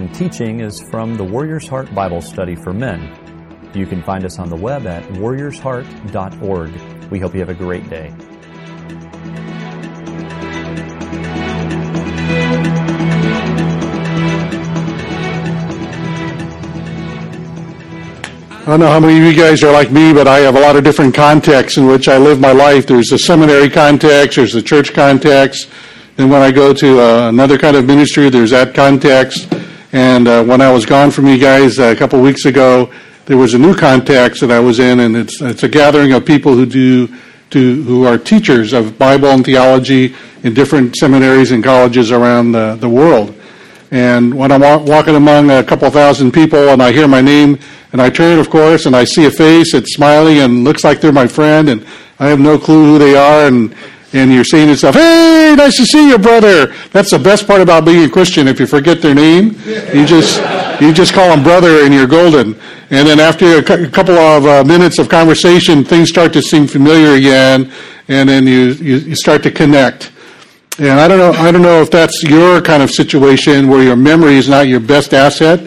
following teaching is from the Warrior's Heart Bible Study for Men. You can find us on the web at warriorsheart.org. We hope you have a great day. I don't know how many of you guys are like me, but I have a lot of different contexts in which I live my life. There's a seminary context, there's the church context, then when I go to uh, another kind of ministry, there's that context. And uh, when I was gone from you guys uh, a couple weeks ago, there was a new context that I was in, and it's it's a gathering of people who do to who are teachers of Bible and theology in different seminaries and colleges around the, the world. And when I'm walking among a couple thousand people and I hear my name, and I turn, of course, and I see a face it's smiling and looks like they're my friend, and I have no clue who they are, and and you're saying to yourself, "Hey, nice to see you, brother." That's the best part about being a Christian. If you forget their name, you just you just call them brother, and you're golden. And then after a couple of uh, minutes of conversation, things start to seem familiar again, and then you, you you start to connect. And I don't know I don't know if that's your kind of situation where your memory is not your best asset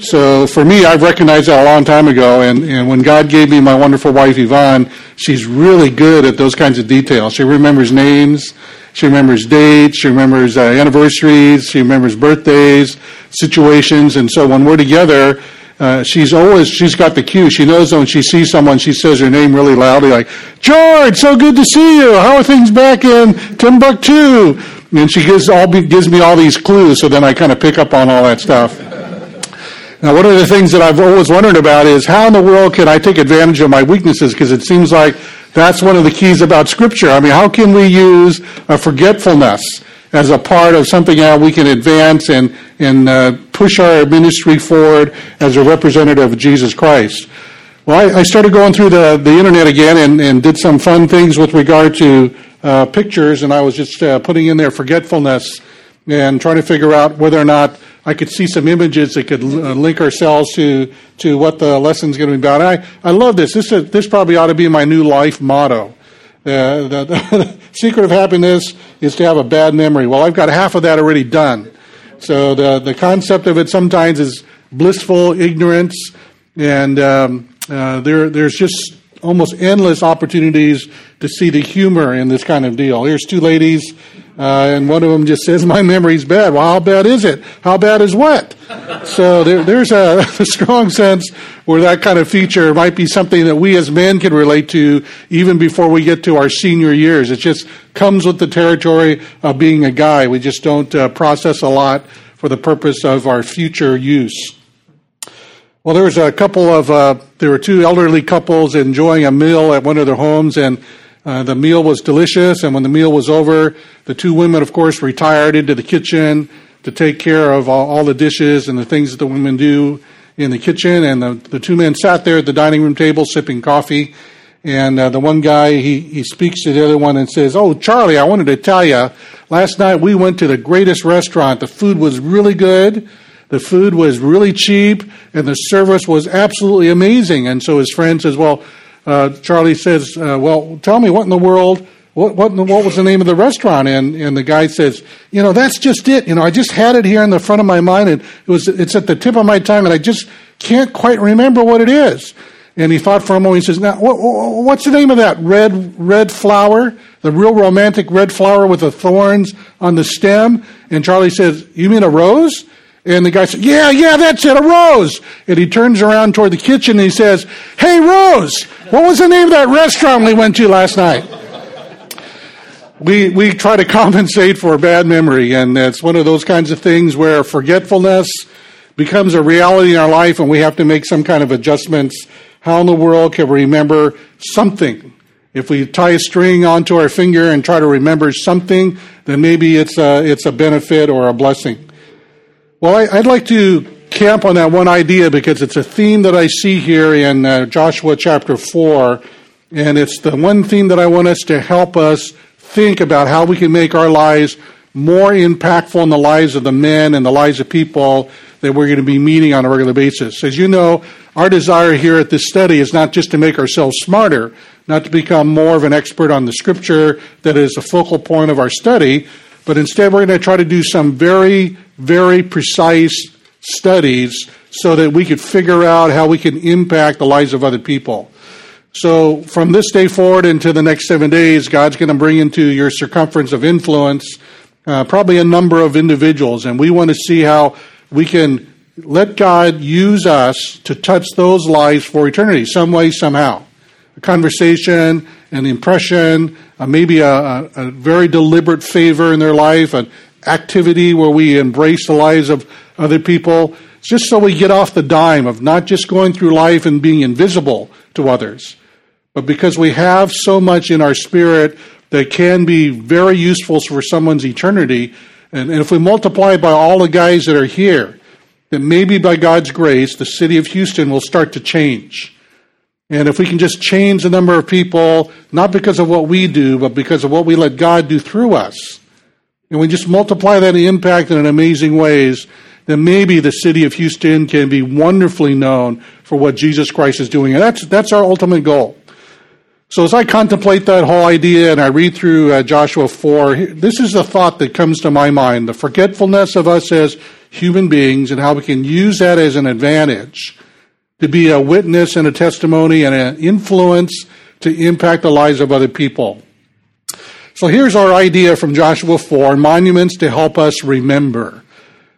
so for me, I've recognized that a long time ago. And, and when God gave me my wonderful wife, Yvonne, she's really good at those kinds of details. She remembers names. She remembers dates. She remembers uh, anniversaries. She remembers birthdays, situations. And so when we're together, uh, she's always she's got the cue. She knows when she sees someone, she says her name really loudly, like George. So good to see you. How are things back in Timbuktu? And she gives all gives me all these clues. So then I kind of pick up on all that stuff. Now, one of the things that I've always wondered about is how in the world can I take advantage of my weaknesses? Because it seems like that's one of the keys about Scripture. I mean, how can we use a forgetfulness as a part of something how we can advance and, and uh, push our ministry forward as a representative of Jesus Christ? Well, I, I started going through the, the internet again and, and did some fun things with regard to uh, pictures, and I was just uh, putting in there forgetfulness and trying to figure out whether or not I could see some images that could uh, link ourselves to, to what the lesson's going to be about. I, I love this. This, is, this probably ought to be my new life motto. Uh, the, the secret of happiness is to have a bad memory. Well, I've got half of that already done. So the, the concept of it sometimes is blissful ignorance, and um, uh, there, there's just almost endless opportunities to see the humor in this kind of deal. Here's two ladies uh, and one of them just says, My memory's bad. Well, how bad is it? How bad is what? so there, there's a, a, strong sense where that kind of feature might be something that we as men can relate to even before we get to our senior years. It just comes with the territory of being a guy. We just don't uh, process a lot for the purpose of our future use. Well, there was a couple of, uh, there were two elderly couples enjoying a meal at one of their homes, and uh, the meal was delicious, and when the meal was over, the two women, of course, retired into the kitchen to take care of all, all the dishes and the things that the women do in the kitchen. And the, the two men sat there at the dining room table sipping coffee. And uh, the one guy, he, he speaks to the other one and says, Oh, Charlie, I wanted to tell you, last night we went to the greatest restaurant. The food was really good. The food was really cheap and the service was absolutely amazing. And so his friend says, Well, uh, Charlie says, uh, "Well, tell me what in the world." What, what, what was the name of the restaurant? And, and the guy says, you know, that's just it. You know, I just had it here in the front of my mind and it was, it's at the tip of my tongue and I just can't quite remember what it is. And he thought for a moment. He says, "Now, what, what's the name of that red red flower? The real romantic red flower with the thorns on the stem?" And Charlie says, "You mean a rose?" And the guy said, Yeah, yeah, that's it, a Rose. And he turns around toward the kitchen and he says, Hey, Rose, what was the name of that restaurant we went to last night? We, we try to compensate for bad memory, and it's one of those kinds of things where forgetfulness becomes a reality in our life and we have to make some kind of adjustments. How in the world can we remember something? If we tie a string onto our finger and try to remember something, then maybe it's a, it's a benefit or a blessing. Well, I, would like to camp on that one idea because it's a theme that I see here in uh, Joshua chapter 4. And it's the one theme that I want us to help us think about how we can make our lives more impactful in the lives of the men and the lives of people that we're going to be meeting on a regular basis. As you know, our desire here at this study is not just to make ourselves smarter, not to become more of an expert on the scripture that is the focal point of our study, but instead we're going to try to do some very very precise studies so that we could figure out how we can impact the lives of other people. So from this day forward into the next seven days, God's going to bring into your circumference of influence uh, probably a number of individuals, and we want to see how we can let God use us to touch those lives for eternity, some way, somehow. A conversation, an impression, uh, maybe a, a, very deliberate favor in their life, an activity where we embrace the lives of other people, just so we get off the dime of not just going through life and being invisible to others, but because we have so much in our spirit that can be very useful for someone's eternity. And, and if we multiply by all the guys that are here, then maybe by God's grace, the city of Houston will start to change. And if we can just change the number of people, not because of what we do, but because of what we let God do through us, and we just multiply that impact in amazing ways, then maybe the city of Houston can be wonderfully known for what Jesus Christ is doing. And that's, that's our ultimate goal. So as I contemplate that whole idea and I read through uh, Joshua 4, this is the thought that comes to my mind the forgetfulness of us as human beings and how we can use that as an advantage to be a witness and a testimony and an influence to impact the lives of other people. So here's our idea from Joshua 4 monuments to help us remember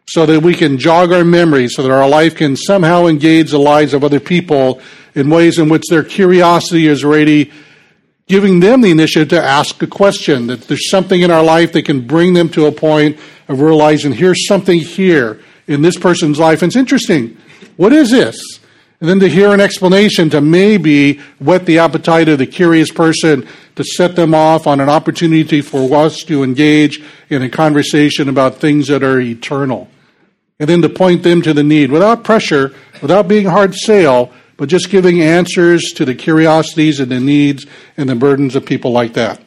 so that we can jog our memory so that our life can somehow engage the lives of other people in ways in which their curiosity is already giving them the initiative to ask a question, that there's something in our life that can bring them to a point of realizing here's something here in this person's life. And it's interesting. What is this? And then to hear an explanation to maybe whet the appetite of the curious person to set them off on an opportunity for us to engage in a conversation about things that are eternal. And then to point them to the need without pressure, without being hard sale, but just giving answers to the curiosities and the needs and the burdens of people like that.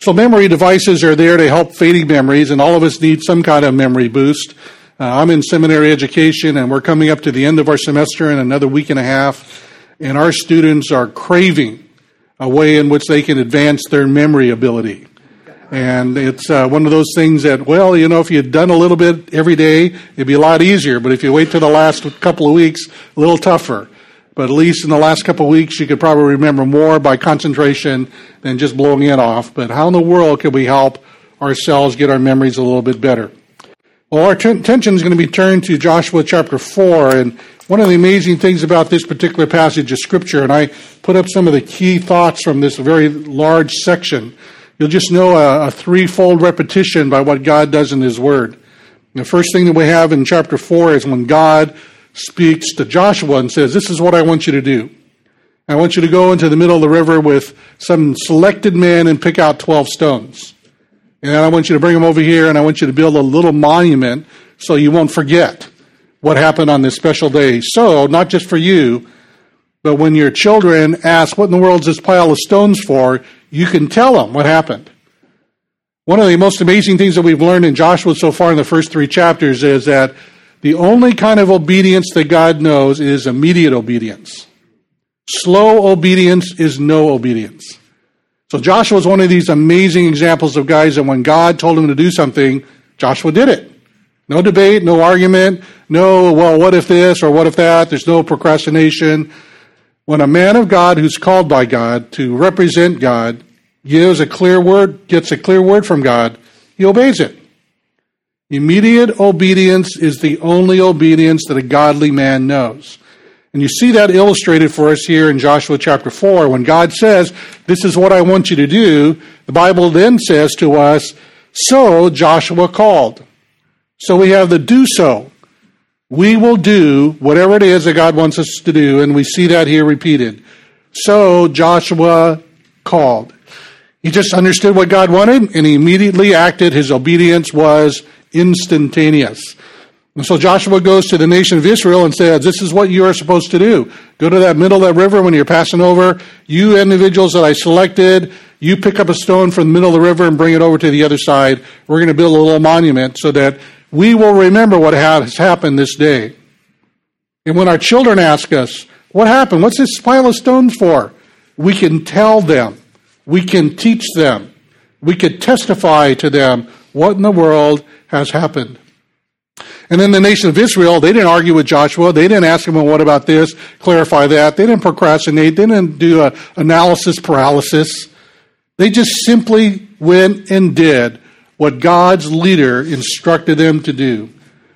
So memory devices are there to help fading memories, and all of us need some kind of memory boost. Uh, I'm in seminary education, and we're coming up to the end of our semester in another week and a half, and our students are craving a way in which they can advance their memory ability. And it's uh, one of those things that, well, you know, if you'd done a little bit every day, it'd be a lot easier. But if you wait till the last couple of weeks, a little tougher. But at least in the last couple of weeks, you could probably remember more by concentration than just blowing it off. But how in the world can we help ourselves get our memories a little bit better? Well, our t- attention is going to be turned to Joshua chapter 4. And one of the amazing things about this particular passage of Scripture, and I put up some of the key thoughts from this very large section You'll just know a, a threefold repetition by what God does in His Word. The first thing that we have in chapter 4 is when God speaks to Joshua and says, This is what I want you to do. I want you to go into the middle of the river with some selected men and pick out 12 stones. And I want you to bring them over here and I want you to build a little monument so you won't forget what happened on this special day. So, not just for you, but when your children ask, What in the world is this pile of stones for? you can tell them what happened. One of the most amazing things that we've learned in Joshua so far in the first three chapters is that the only kind of obedience that God knows is immediate obedience. Slow obedience is no obedience. So Joshua is one of these amazing examples of guys that when God told him to do something, Joshua did it. No debate, no argument, no, well, what if this or what if that? There's no procrastination. When a man of God who's called by God to represent God gives a clear word, gets a clear word from God, he obeys it. Immediate obedience is the only obedience that a godly man knows. And you see that illustrated for us here in Joshua chapter 4. When God says, This is what I want you to do, the Bible then says to us, So Joshua called. So we have the do so. We will do whatever it is that God wants us to do, and we see that here repeated. So Joshua called. He just understood what God wanted, and he immediately acted. His obedience was instantaneous. And so Joshua goes to the nation of Israel and says, This is what you are supposed to do. Go to that middle of that river when you're passing over. You individuals that I selected, you pick up a stone from the middle of the river and bring it over to the other side. We're going to build a little monument so that we will remember what has happened this day. And when our children ask us, What happened? What's this pile of stones for? We can tell them, we can teach them, we can testify to them what in the world has happened. And then the nation of Israel, they didn't argue with Joshua. They didn't ask him, well, what about this? Clarify that. They didn't procrastinate. They didn't do a analysis paralysis. They just simply went and did what God's leader instructed them to do.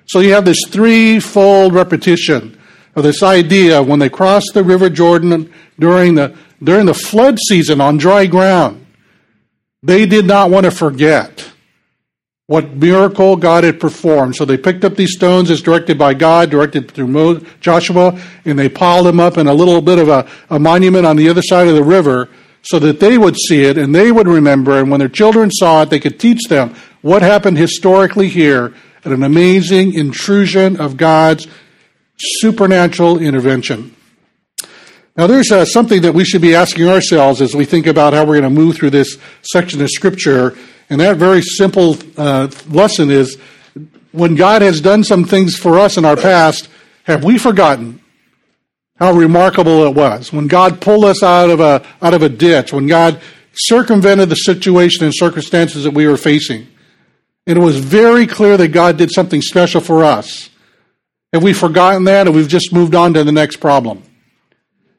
So you have this threefold repetition of this idea when they crossed the river Jordan during the, during the flood season on dry ground. They did not want to forget what miracle God had performed. So they picked up these stones as directed by God, directed through Joshua, and they piled them up in a little bit of a, a monument on the other side of the river so that they would see it and they would remember. And when their children saw it, they could teach them what happened historically here at an amazing intrusion of God's supernatural intervention. Now, there's uh, something that we should be asking ourselves as we think about how we're going to move through this section of Scripture. And that very simple uh, lesson is when God has done some things for us in our past, have we forgotten how remarkable it was? When God pulled us out of a, out of a ditch, when God circumvented the situation and circumstances that we were facing. And it was very clear that God did something special for us. Have we forgotten that and we've just moved on to the next problem?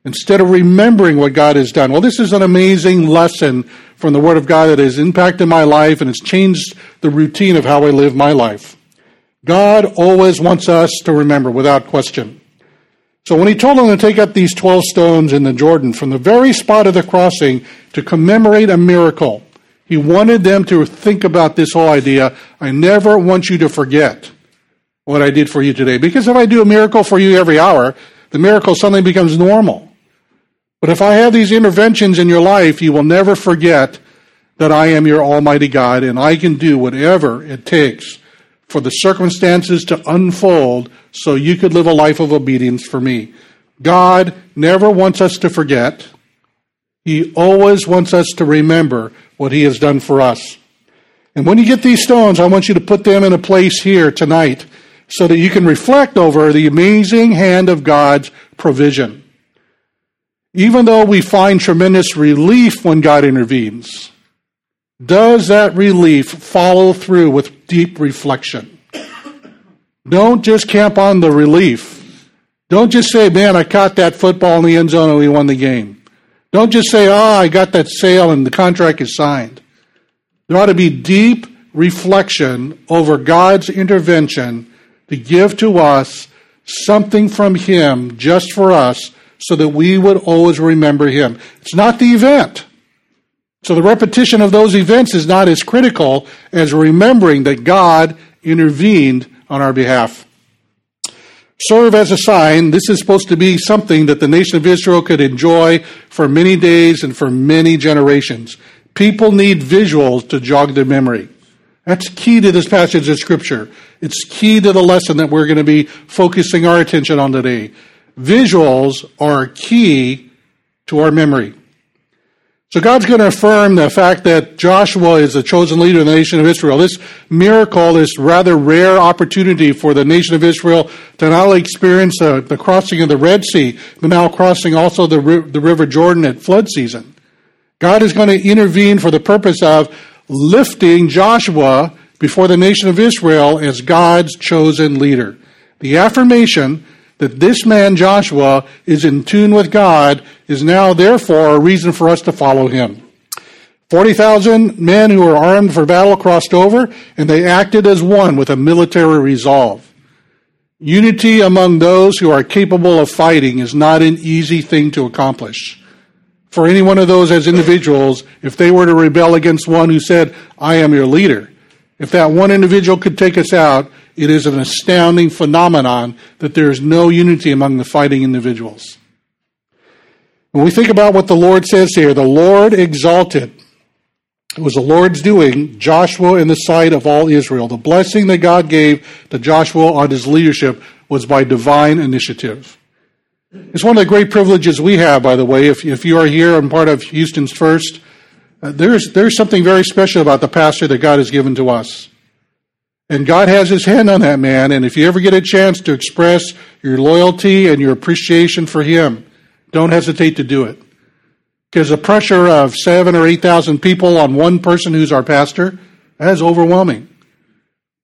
Instead of remembering what God has done. Well, this is an amazing lesson from the Word of God that has impacted my life and has changed the routine of how I live my life. God always wants us to remember without question. So when he told them to take up these 12 stones in the Jordan from the very spot of the crossing to commemorate a miracle, he wanted them to think about this whole idea. I never want you to forget what I did for you today. Because if I do a miracle for you every hour, the miracle suddenly becomes normal. But if I have these interventions in your life, you will never forget that I am your Almighty God and I can do whatever it takes for the circumstances to unfold so you could live a life of obedience for me. God never wants us to forget. He always wants us to remember what He has done for us. And when you get these stones, I want you to put them in a place here tonight so that you can reflect over the amazing hand of God's provision. Even though we find tremendous relief when God intervenes, does that relief follow through with deep reflection? Don't just camp on the relief. Don't just say, man, I caught that football in the end zone and we won the game. Don't just say, oh, I got that sale and the contract is signed. There ought to be deep reflection over God's intervention to give to us something from Him just for us so that we would always remember Him. It's not the event. So the repetition of those events is not as critical as remembering that God intervened on our behalf. Serve as a sign. This is supposed to be something that the nation of Israel could enjoy for many days and for many generations. People need visuals to jog their memory. That's key to this passage of Scripture. It's key to the lesson that we're going to be focusing our attention on today. Visuals are key to our memory. So God's going to affirm the fact that Joshua is the chosen leader of the nation of Israel. This miracle this rather rare opportunity for the nation of Israel to not only experience the crossing of the Red Sea, but now crossing also the, the River Jordan at flood season. God is going to intervene for the purpose of lifting Joshua before the nation of Israel as God's chosen leader. The affirmation that this man Joshua is in tune with God is now therefore a reason for us to follow him. 40,000 men who were armed for battle crossed over, and they acted as one with a military resolve. Unity among those who are capable of fighting is not an easy thing to accomplish. For any one of those as individuals, if they were to rebel against one who said, I am your leader, if that one individual could take us out, it is an astounding phenomenon that there is no unity among the fighting individuals. When we think about what the Lord says here, the Lord exalted. It was the Lord's doing, Joshua in the sight of all Israel. The blessing that God gave to Joshua on his leadership was by divine initiative. It's one of the great privileges we have, by the way, if, if you are here and part of Houston's First. Uh, there's, there's something very special about the pastor that God has given to us. And God has his hand on that man. And if you ever get a chance to express your loyalty and your appreciation for him, don't hesitate to do it. Because the pressure of seven or 8,000 people on one person who's our pastor, that is overwhelming.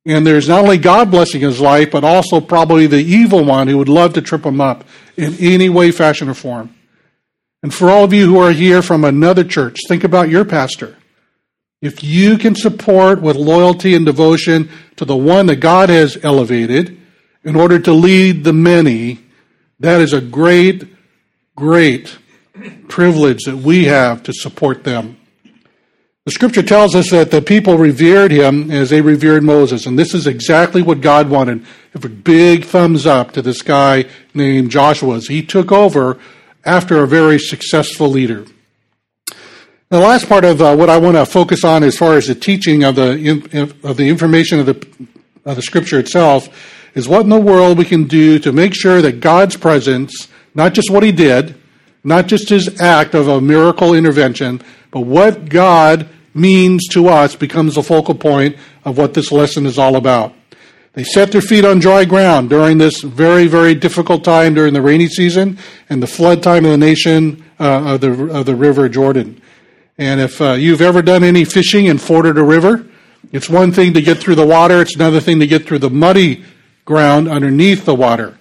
And there's not only God blessing his life, but also probably the evil one who would love to trip him up in any way, fashion, or form. And for all of you who are here from another church, think about your pastor. If you can support with loyalty and devotion to the one that God has elevated in order to lead the many, that is a great, great privilege that we have to support them. The scripture tells us that the people revered him as they revered Moses, and this is exactly what God wanted. Give a big thumbs up to this guy named Joshua as he took over after a very successful leader. The last part of uh, what I want to focus on, as far as the teaching of the of the information of the of the scripture itself, is what in the world we can do to make sure that God's presence, not just what He did, not just His act of a miracle intervention, but what God means to us becomes the focal point of what this lesson is all about. They set their feet on dry ground during this very, very difficult time during the rainy season and the flood time of the nation uh, of, the, of the river Jordan. And if uh, you've ever done any fishing and forded a river, it's one thing to get through the water, it's another thing to get through the muddy ground underneath the water.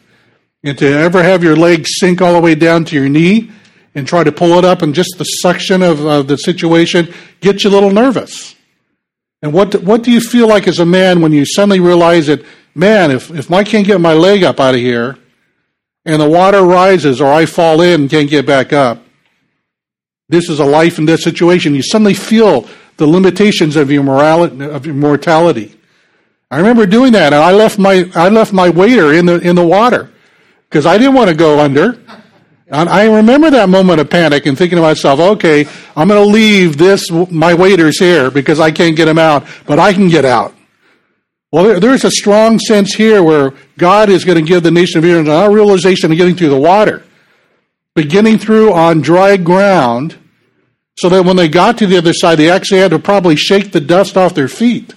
And to ever have your legs sink all the way down to your knee and try to pull it up, and just the suction of, of the situation gets you a little nervous. And what do, what do you feel like as a man when you suddenly realize that, man, if, if I can't get my leg up out of here, and the water rises, or I fall in and can't get back up, this is a life and death situation. You suddenly feel the limitations of your, morality, of your mortality. I remember doing that, and I left my I left my waiter in the in the water because I didn't want to go under. And I remember that moment of panic and thinking to myself, okay, I'm going to leave this, my waiters here because I can't get him out, but I can get out. Well, there, there's a strong sense here where God is going to give the nation of Israel a realization of getting through the water, beginning through on dry ground, so that when they got to the other side, they actually had to probably shake the dust off their feet.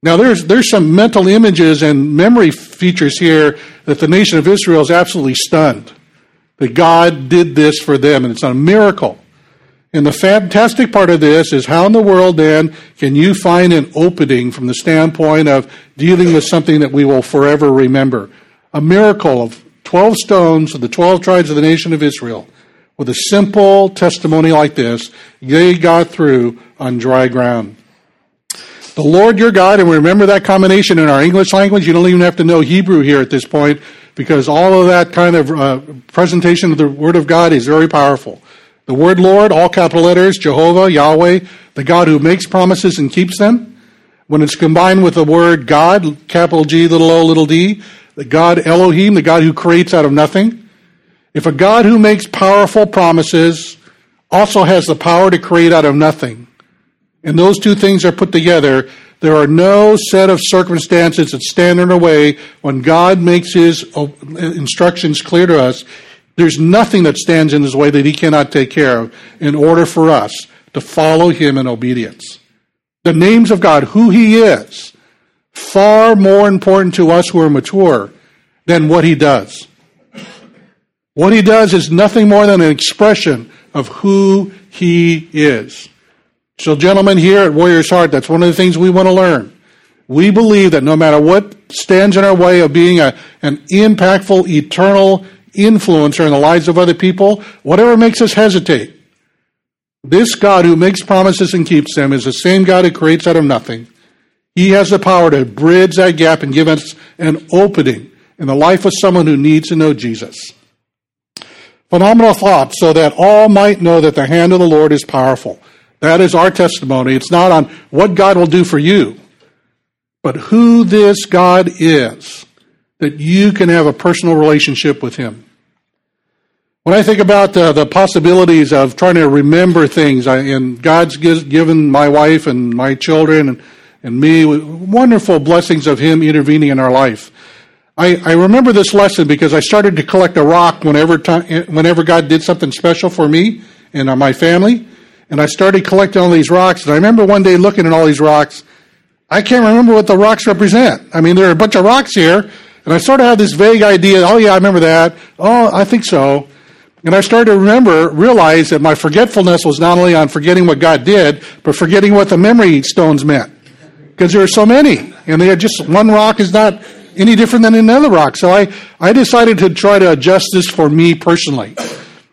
Now, there's, there's some mental images and memory features here that the nation of Israel is absolutely stunned that God did this for them, and it's a miracle. And the fantastic part of this is how in the world then can you find an opening from the standpoint of dealing with something that we will forever remember? A miracle of 12 stones of the 12 tribes of the nation of Israel. With a simple testimony like this, they got through on dry ground. The Lord your God, and we remember that combination in our English language. You don't even have to know Hebrew here at this point because all of that kind of uh, presentation of the Word of God is very powerful. The word Lord, all capital letters, Jehovah, Yahweh, the God who makes promises and keeps them. When it's combined with the word God, capital G, little o, little d, the God Elohim, the God who creates out of nothing. If a God who makes powerful promises also has the power to create out of nothing, and those two things are put together, there are no set of circumstances that stand in our way when God makes his uh, instructions clear to us. There's nothing that stands in his way that he cannot take care of in order for us to follow him in obedience. The names of God, who he is, far more important to us who are mature than what he does. What he does is nothing more than an expression of who he is. So, gentlemen, here at Warrior's Heart, that's one of the things we want to learn. We believe that no matter what stands in our way of being a, an impactful, eternal influencer in the lives of other people, whatever makes us hesitate, this God who makes promises and keeps them is the same God who creates out of nothing. He has the power to bridge that gap and give us an opening in the life of someone who needs to know Jesus. Phenomenal thought, so that all might know that the hand of the Lord is powerful. That is our testimony. It's not on what God will do for you, but who this God is, that you can have a personal relationship with Him. When I think about uh, the possibilities of trying to remember things, I, and God's given my wife and my children and, and me wonderful blessings of Him intervening in our life. I, I remember this lesson because I started to collect a rock whenever, time, whenever God did something special for me and uh, my family and I started collecting all these rocks. And I remember one day looking at all these rocks. I can't remember what the rocks represent. I mean, there are a bunch of rocks here, and I sort of have this vague idea. Oh, yeah, I remember that. Oh, I think so. And I started to remember, realize that my forgetfulness was not only on forgetting what God did, but forgetting what the memory stones meant. Because there are so many, and they are just one rock is not any different than another rock. So I, I decided to try to adjust this for me personally.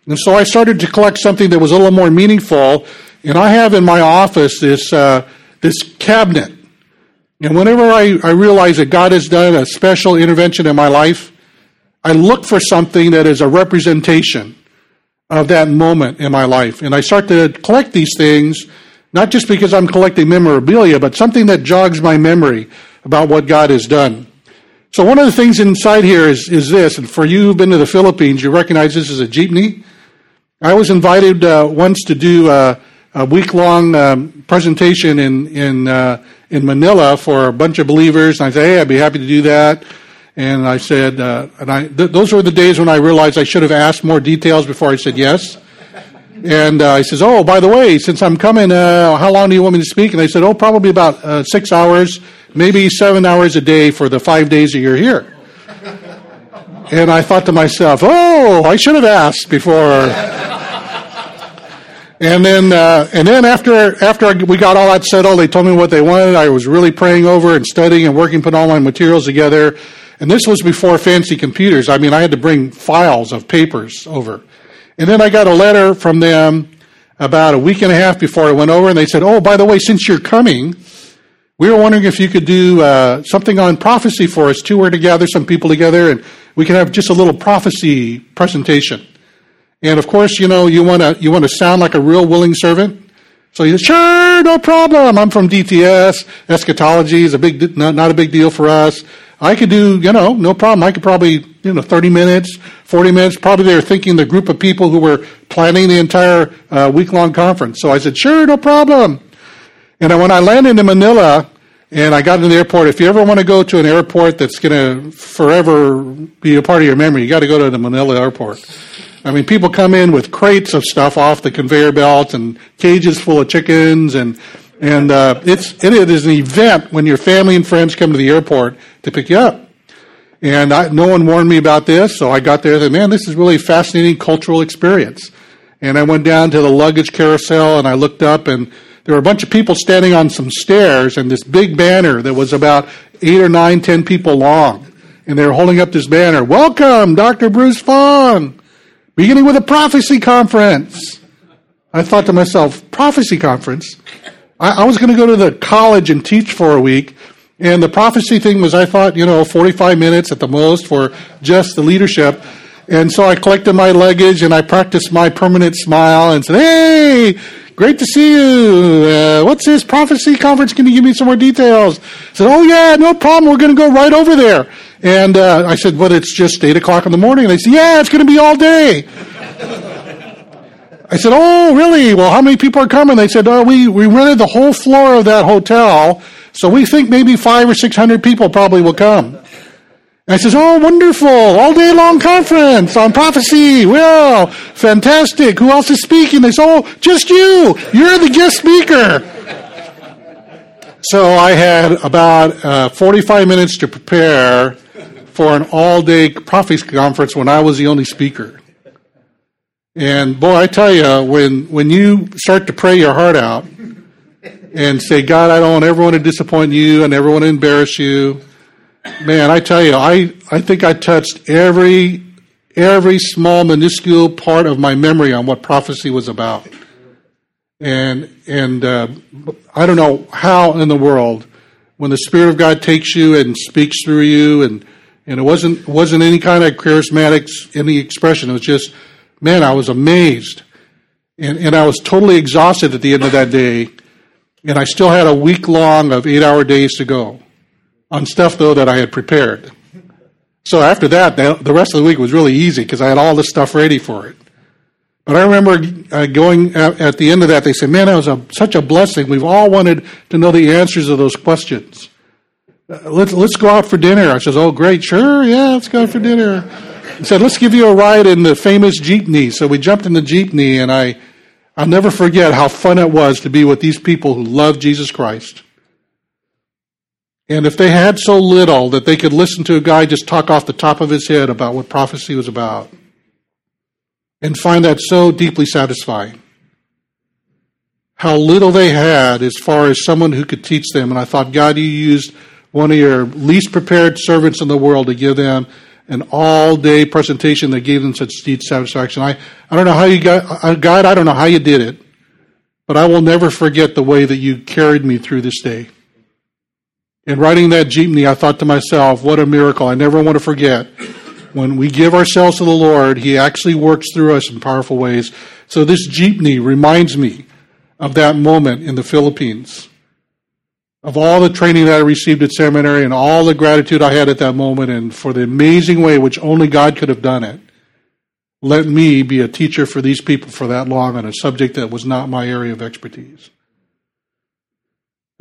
And so I started to collect something that was a little more meaningful. And I have in my office this, uh, this cabinet. And whenever I, I realize that God has done a special intervention in my life, I look for something that is a representation of that moment in my life. And I start to collect these things, not just because I'm collecting memorabilia, but something that jogs my memory about what God has done. So one of the things inside here is, is this, and for you who've been to the Philippines, you recognize this as a jeepney. I was invited uh, once to do a, a week-long um, presentation in in uh, in Manila for a bunch of believers, and I said, "Hey, I'd be happy to do that." And I said, uh, and I th- those were the days when I realized I should have asked more details before I said yes. And uh, he says, "Oh, by the way, since I'm coming, uh, how long do you want me to speak?" And I said, "Oh, probably about uh, six hours." maybe seven hours a day for the five days that you're here. And I thought to myself, oh, I should have asked before. And then, uh, and then after after we got all that settled, they told me what they wanted. I was really praying over and studying and working, putting all my materials together. And this was before fancy computers. I mean, I had to bring files of papers over. And then I got a letter from them about a week and a half before I went over, and they said, "Oh, by the way, since you're coming, we were wondering if you could do uh, something on prophecy for us. Two were to gather some people together, and we could have just a little prophecy presentation. And of course, you know, you want to you want to sound like a real willing servant. So he says, sure, no problem. I'm from DTS. Eschatology is a big, not, not a big deal for us. I could do, you know, no problem. I could probably, you know, 30 minutes, 40 minutes. Probably they were thinking the group of people who were planning the entire uh, week long conference. So I said, sure, no problem. And when I landed in Manila and I got into the airport, if you ever want to go to an airport that's going to forever be a part of your memory, you got to go to the Manila airport. I mean, people come in with crates of stuff off the conveyor belt and cages full of chickens and and uh, it's it is an event when your family and friends come to the airport to pick you up. And I, no one warned me about this, so I got there and said, man, this is really a fascinating cultural experience. And I went down to the luggage carousel and I looked up and there were a bunch of people standing on some stairs and this big banner that was about eight or nine, ten people long. And they were holding up this banner. Welcome, Dr. Bruce Fong, beginning with a prophecy conference. I thought to myself, prophecy conference? I, I was going to go to the college and teach for a week. And the prophecy thing was, I thought, you know, 45 minutes at the most for just the leadership. And so I collected my luggage and I practiced my permanent smile and said, Hey, Great to see you. Uh, what's this prophecy conference? Can you give me some more details? I said, Oh, yeah, no problem. We're going to go right over there. And uh, I said, But it's just 8 o'clock in the morning. And they said, Yeah, it's going to be all day. I said, Oh, really? Well, how many people are coming? They said, Oh, we, we rented the whole floor of that hotel. So we think maybe five or 600 people probably will come. I says, Oh, wonderful. All day long conference on prophecy. Well, fantastic. Who else is speaking? They say, Oh, just you. You're the guest speaker. so I had about uh, 45 minutes to prepare for an all day prophecy conference when I was the only speaker. And boy, I tell you, when, when you start to pray your heart out and say, God, I don't want everyone to disappoint you, and everyone to embarrass you man, I tell you, I, I think I touched every every small minuscule part of my memory on what prophecy was about. And and uh, I don't know how in the world when the Spirit of God takes you and speaks through you and and it wasn't wasn't any kind of charismatic any expression. It was just, man, I was amazed. And and I was totally exhausted at the end of that day. And I still had a week long of eight hour days to go on stuff though that I had prepared. So after that, the rest of the week was really easy because I had all the stuff ready for it. But I remember uh, going at, the end of that, they said, "Man, that was a, such a blessing. We've all wanted to know the answers of those questions. Uh, let's let's go out for dinner." I says, "Oh, great, sure, yeah, let's go out for dinner." He said, "Let's give you a ride in the famous jeepney." So we jumped in the jeepney, and I I'll never forget how fun it was to be with these people who love Jesus Christ. And if they had so little that they could listen to a guy just talk off the top of his head about what prophecy was about and find that so deeply satisfying, how little they had as far as someone who could teach them. And I thought, God, you used one of your least prepared servants in the world to give them an all day presentation that gave them such deep satisfaction. I, I don't know how you got, uh, God, I don't know how you did it, but I will never forget the way that you carried me through this day. In writing that jeepney, I thought to myself, what a miracle. I never want to forget. When we give ourselves to the Lord, He actually works through us in powerful ways. So this jeepney reminds me of that moment in the Philippines, of all the training that I received at seminary and all the gratitude I had at that moment, and for the amazing way which only God could have done it. Let me be a teacher for these people for that long on a subject that was not my area of expertise.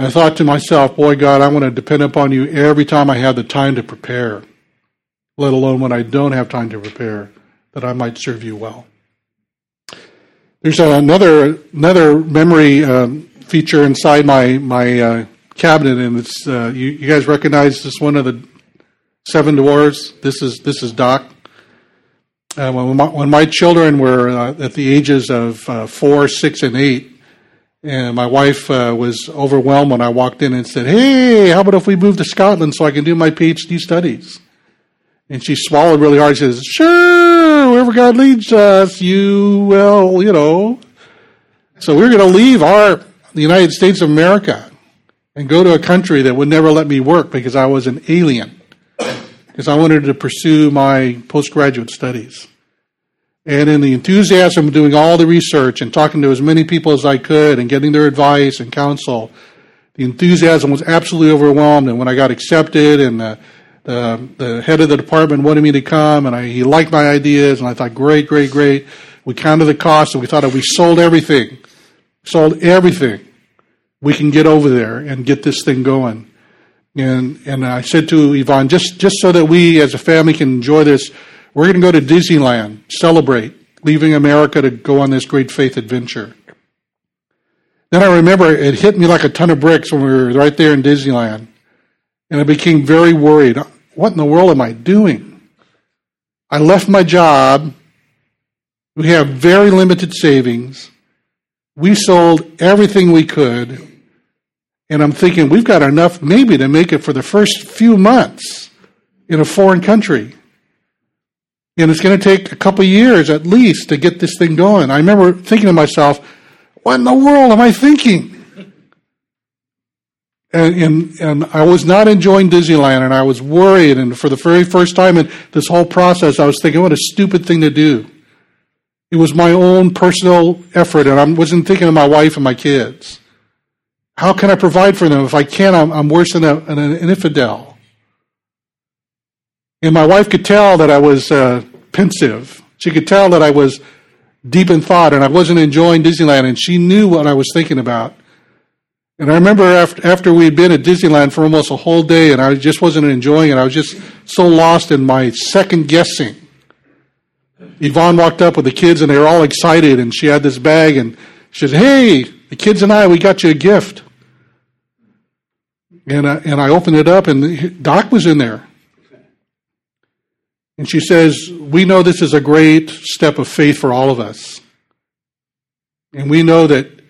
I thought to myself, boy, God, I want to depend upon you every time I have the time to prepare, let alone when I don't have time to prepare, that I might serve you well. There's another another memory um, feature inside my my uh, cabinet, and it's uh, you, you, guys recognize this one of the seven dwarves. This is this is Doc. Uh, when, my, when my children were uh, at the ages of uh, four, six, and eight, and my wife uh, was overwhelmed when I walked in and said, "Hey, how about if we move to Scotland so I can do my PhD studies?" And she swallowed really hard. She says, "Sure, wherever God leads us, you will, you know." So we we're going to leave our the United States of America and go to a country that would never let me work because I was an alien because I wanted to pursue my postgraduate studies. And in the enthusiasm of doing all the research and talking to as many people as I could and getting their advice and counsel, the enthusiasm was absolutely overwhelmed. And when I got accepted and the, the, the head of the department wanted me to come and I, he liked my ideas and I thought, great, great, great. We counted the cost and we thought if we sold everything, sold everything, we can get over there and get this thing going. And, and I said to Yvonne, just, just so that we as a family can enjoy this, we're going to go to Disneyland, celebrate, leaving America to go on this great faith adventure. Then I remember it hit me like a ton of bricks when we were right there in Disneyland. And I became very worried. What in the world am I doing? I left my job. We have very limited savings. We sold everything we could. And I'm thinking we've got enough maybe to make it for the first few months in a foreign country. And it's going to take a couple years at least to get this thing going. I remember thinking to myself, what in the world am I thinking? And, and, and I was not enjoying Disneyland and I was worried. And for the very first time in this whole process, I was thinking, what a stupid thing to do. It was my own personal effort and I wasn't thinking of my wife and my kids. How can I provide for them? If I can't, I'm, I'm worse than a, an, infidel. And my wife could tell that I was uh, pensive. She could tell that I was deep in thought and I wasn't enjoying Disneyland, and she knew what I was thinking about. And I remember after, after we'd been at Disneyland for almost a whole day and I just wasn't enjoying it, I was just so lost in my second guessing. Yvonne walked up with the kids and they were all excited, and she had this bag and she said, Hey, the kids and I, we got you a gift. And I, and I opened it up, and Doc was in there. And she says, We know this is a great step of faith for all of us. And we know that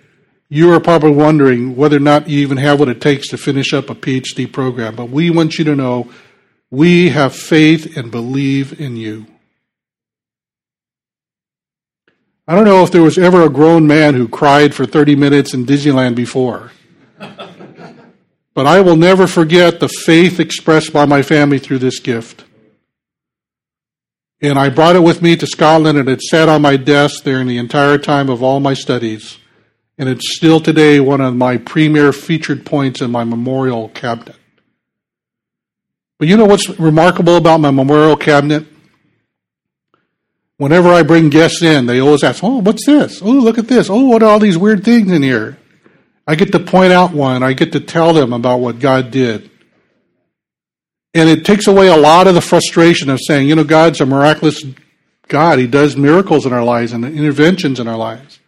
you are probably wondering whether or not you even have what it takes to finish up a PhD program. But we want you to know we have faith and believe in you. I don't know if there was ever a grown man who cried for 30 minutes in Disneyland before. but I will never forget the faith expressed by my family through this gift. And I brought it with me to Scotland and it sat on my desk in the entire time of all my studies. And it's still today one of my premier featured points in my memorial cabinet. But you know what's remarkable about my memorial cabinet? Whenever I bring guests in, they always ask, Oh, what's this? Oh, look at this. Oh, what are all these weird things in here? I get to point out one. I get to tell them about what God did. And it takes away a lot of the frustration of saying, you know, God's a miraculous God. He does miracles in our lives and interventions in our lives.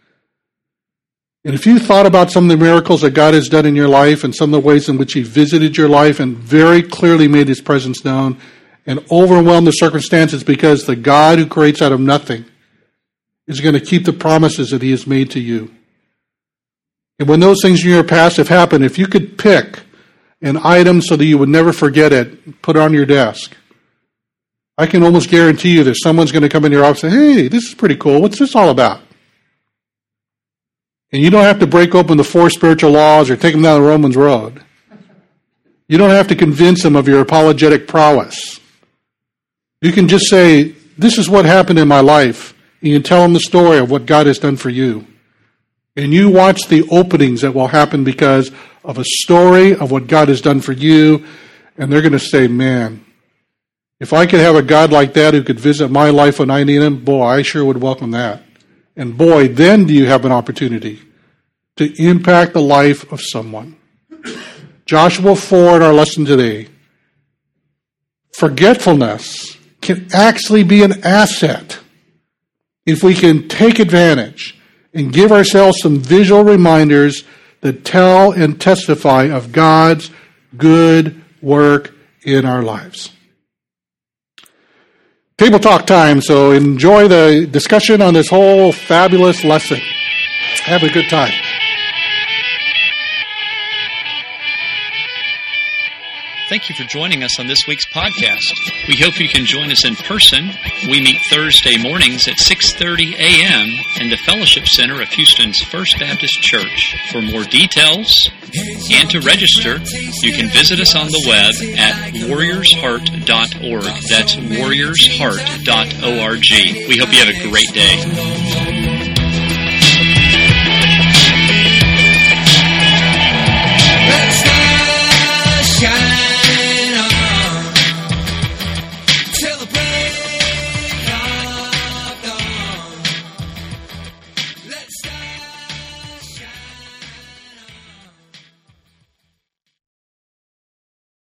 And if you thought about some of the miracles that God has done in your life and some of the ways in which He visited your life and very clearly made His presence known and overwhelmed the circumstances because the God who creates out of nothing is going to keep the promises that He has made to you. And when those things in your past have happened, if you could pick an item so that you would never forget it, put it on your desk. I can almost guarantee you that someone's going to come in your office and say, hey, this is pretty cool. What's this all about? And you don't have to break open the four spiritual laws or take them down the Romans road. You don't have to convince them of your apologetic prowess. You can just say, This is what happened in my life. And you can tell them the story of what God has done for you. And you watch the openings that will happen because of a story of what God has done for you. And they're going to say, Man, if I could have a God like that who could visit my life when I need him, boy, I sure would welcome that. And boy, then do you have an opportunity to impact the life of someone. Joshua 4 in our lesson today. Forgetfulness can actually be an asset if we can take advantage and give ourselves some visual reminders that tell and testify of God's good work in our lives. Table talk time, so enjoy the discussion on this whole fabulous lesson. Have a good time. Thank you for joining us on this week's podcast. We hope you can join us in person. We meet Thursday mornings at 6:30 a.m. in the Fellowship Center of Houston's First Baptist Church. For more details and to register, you can visit us on the web at warriorsheart.org. That's warriorsheart.org. We hope you have a great day.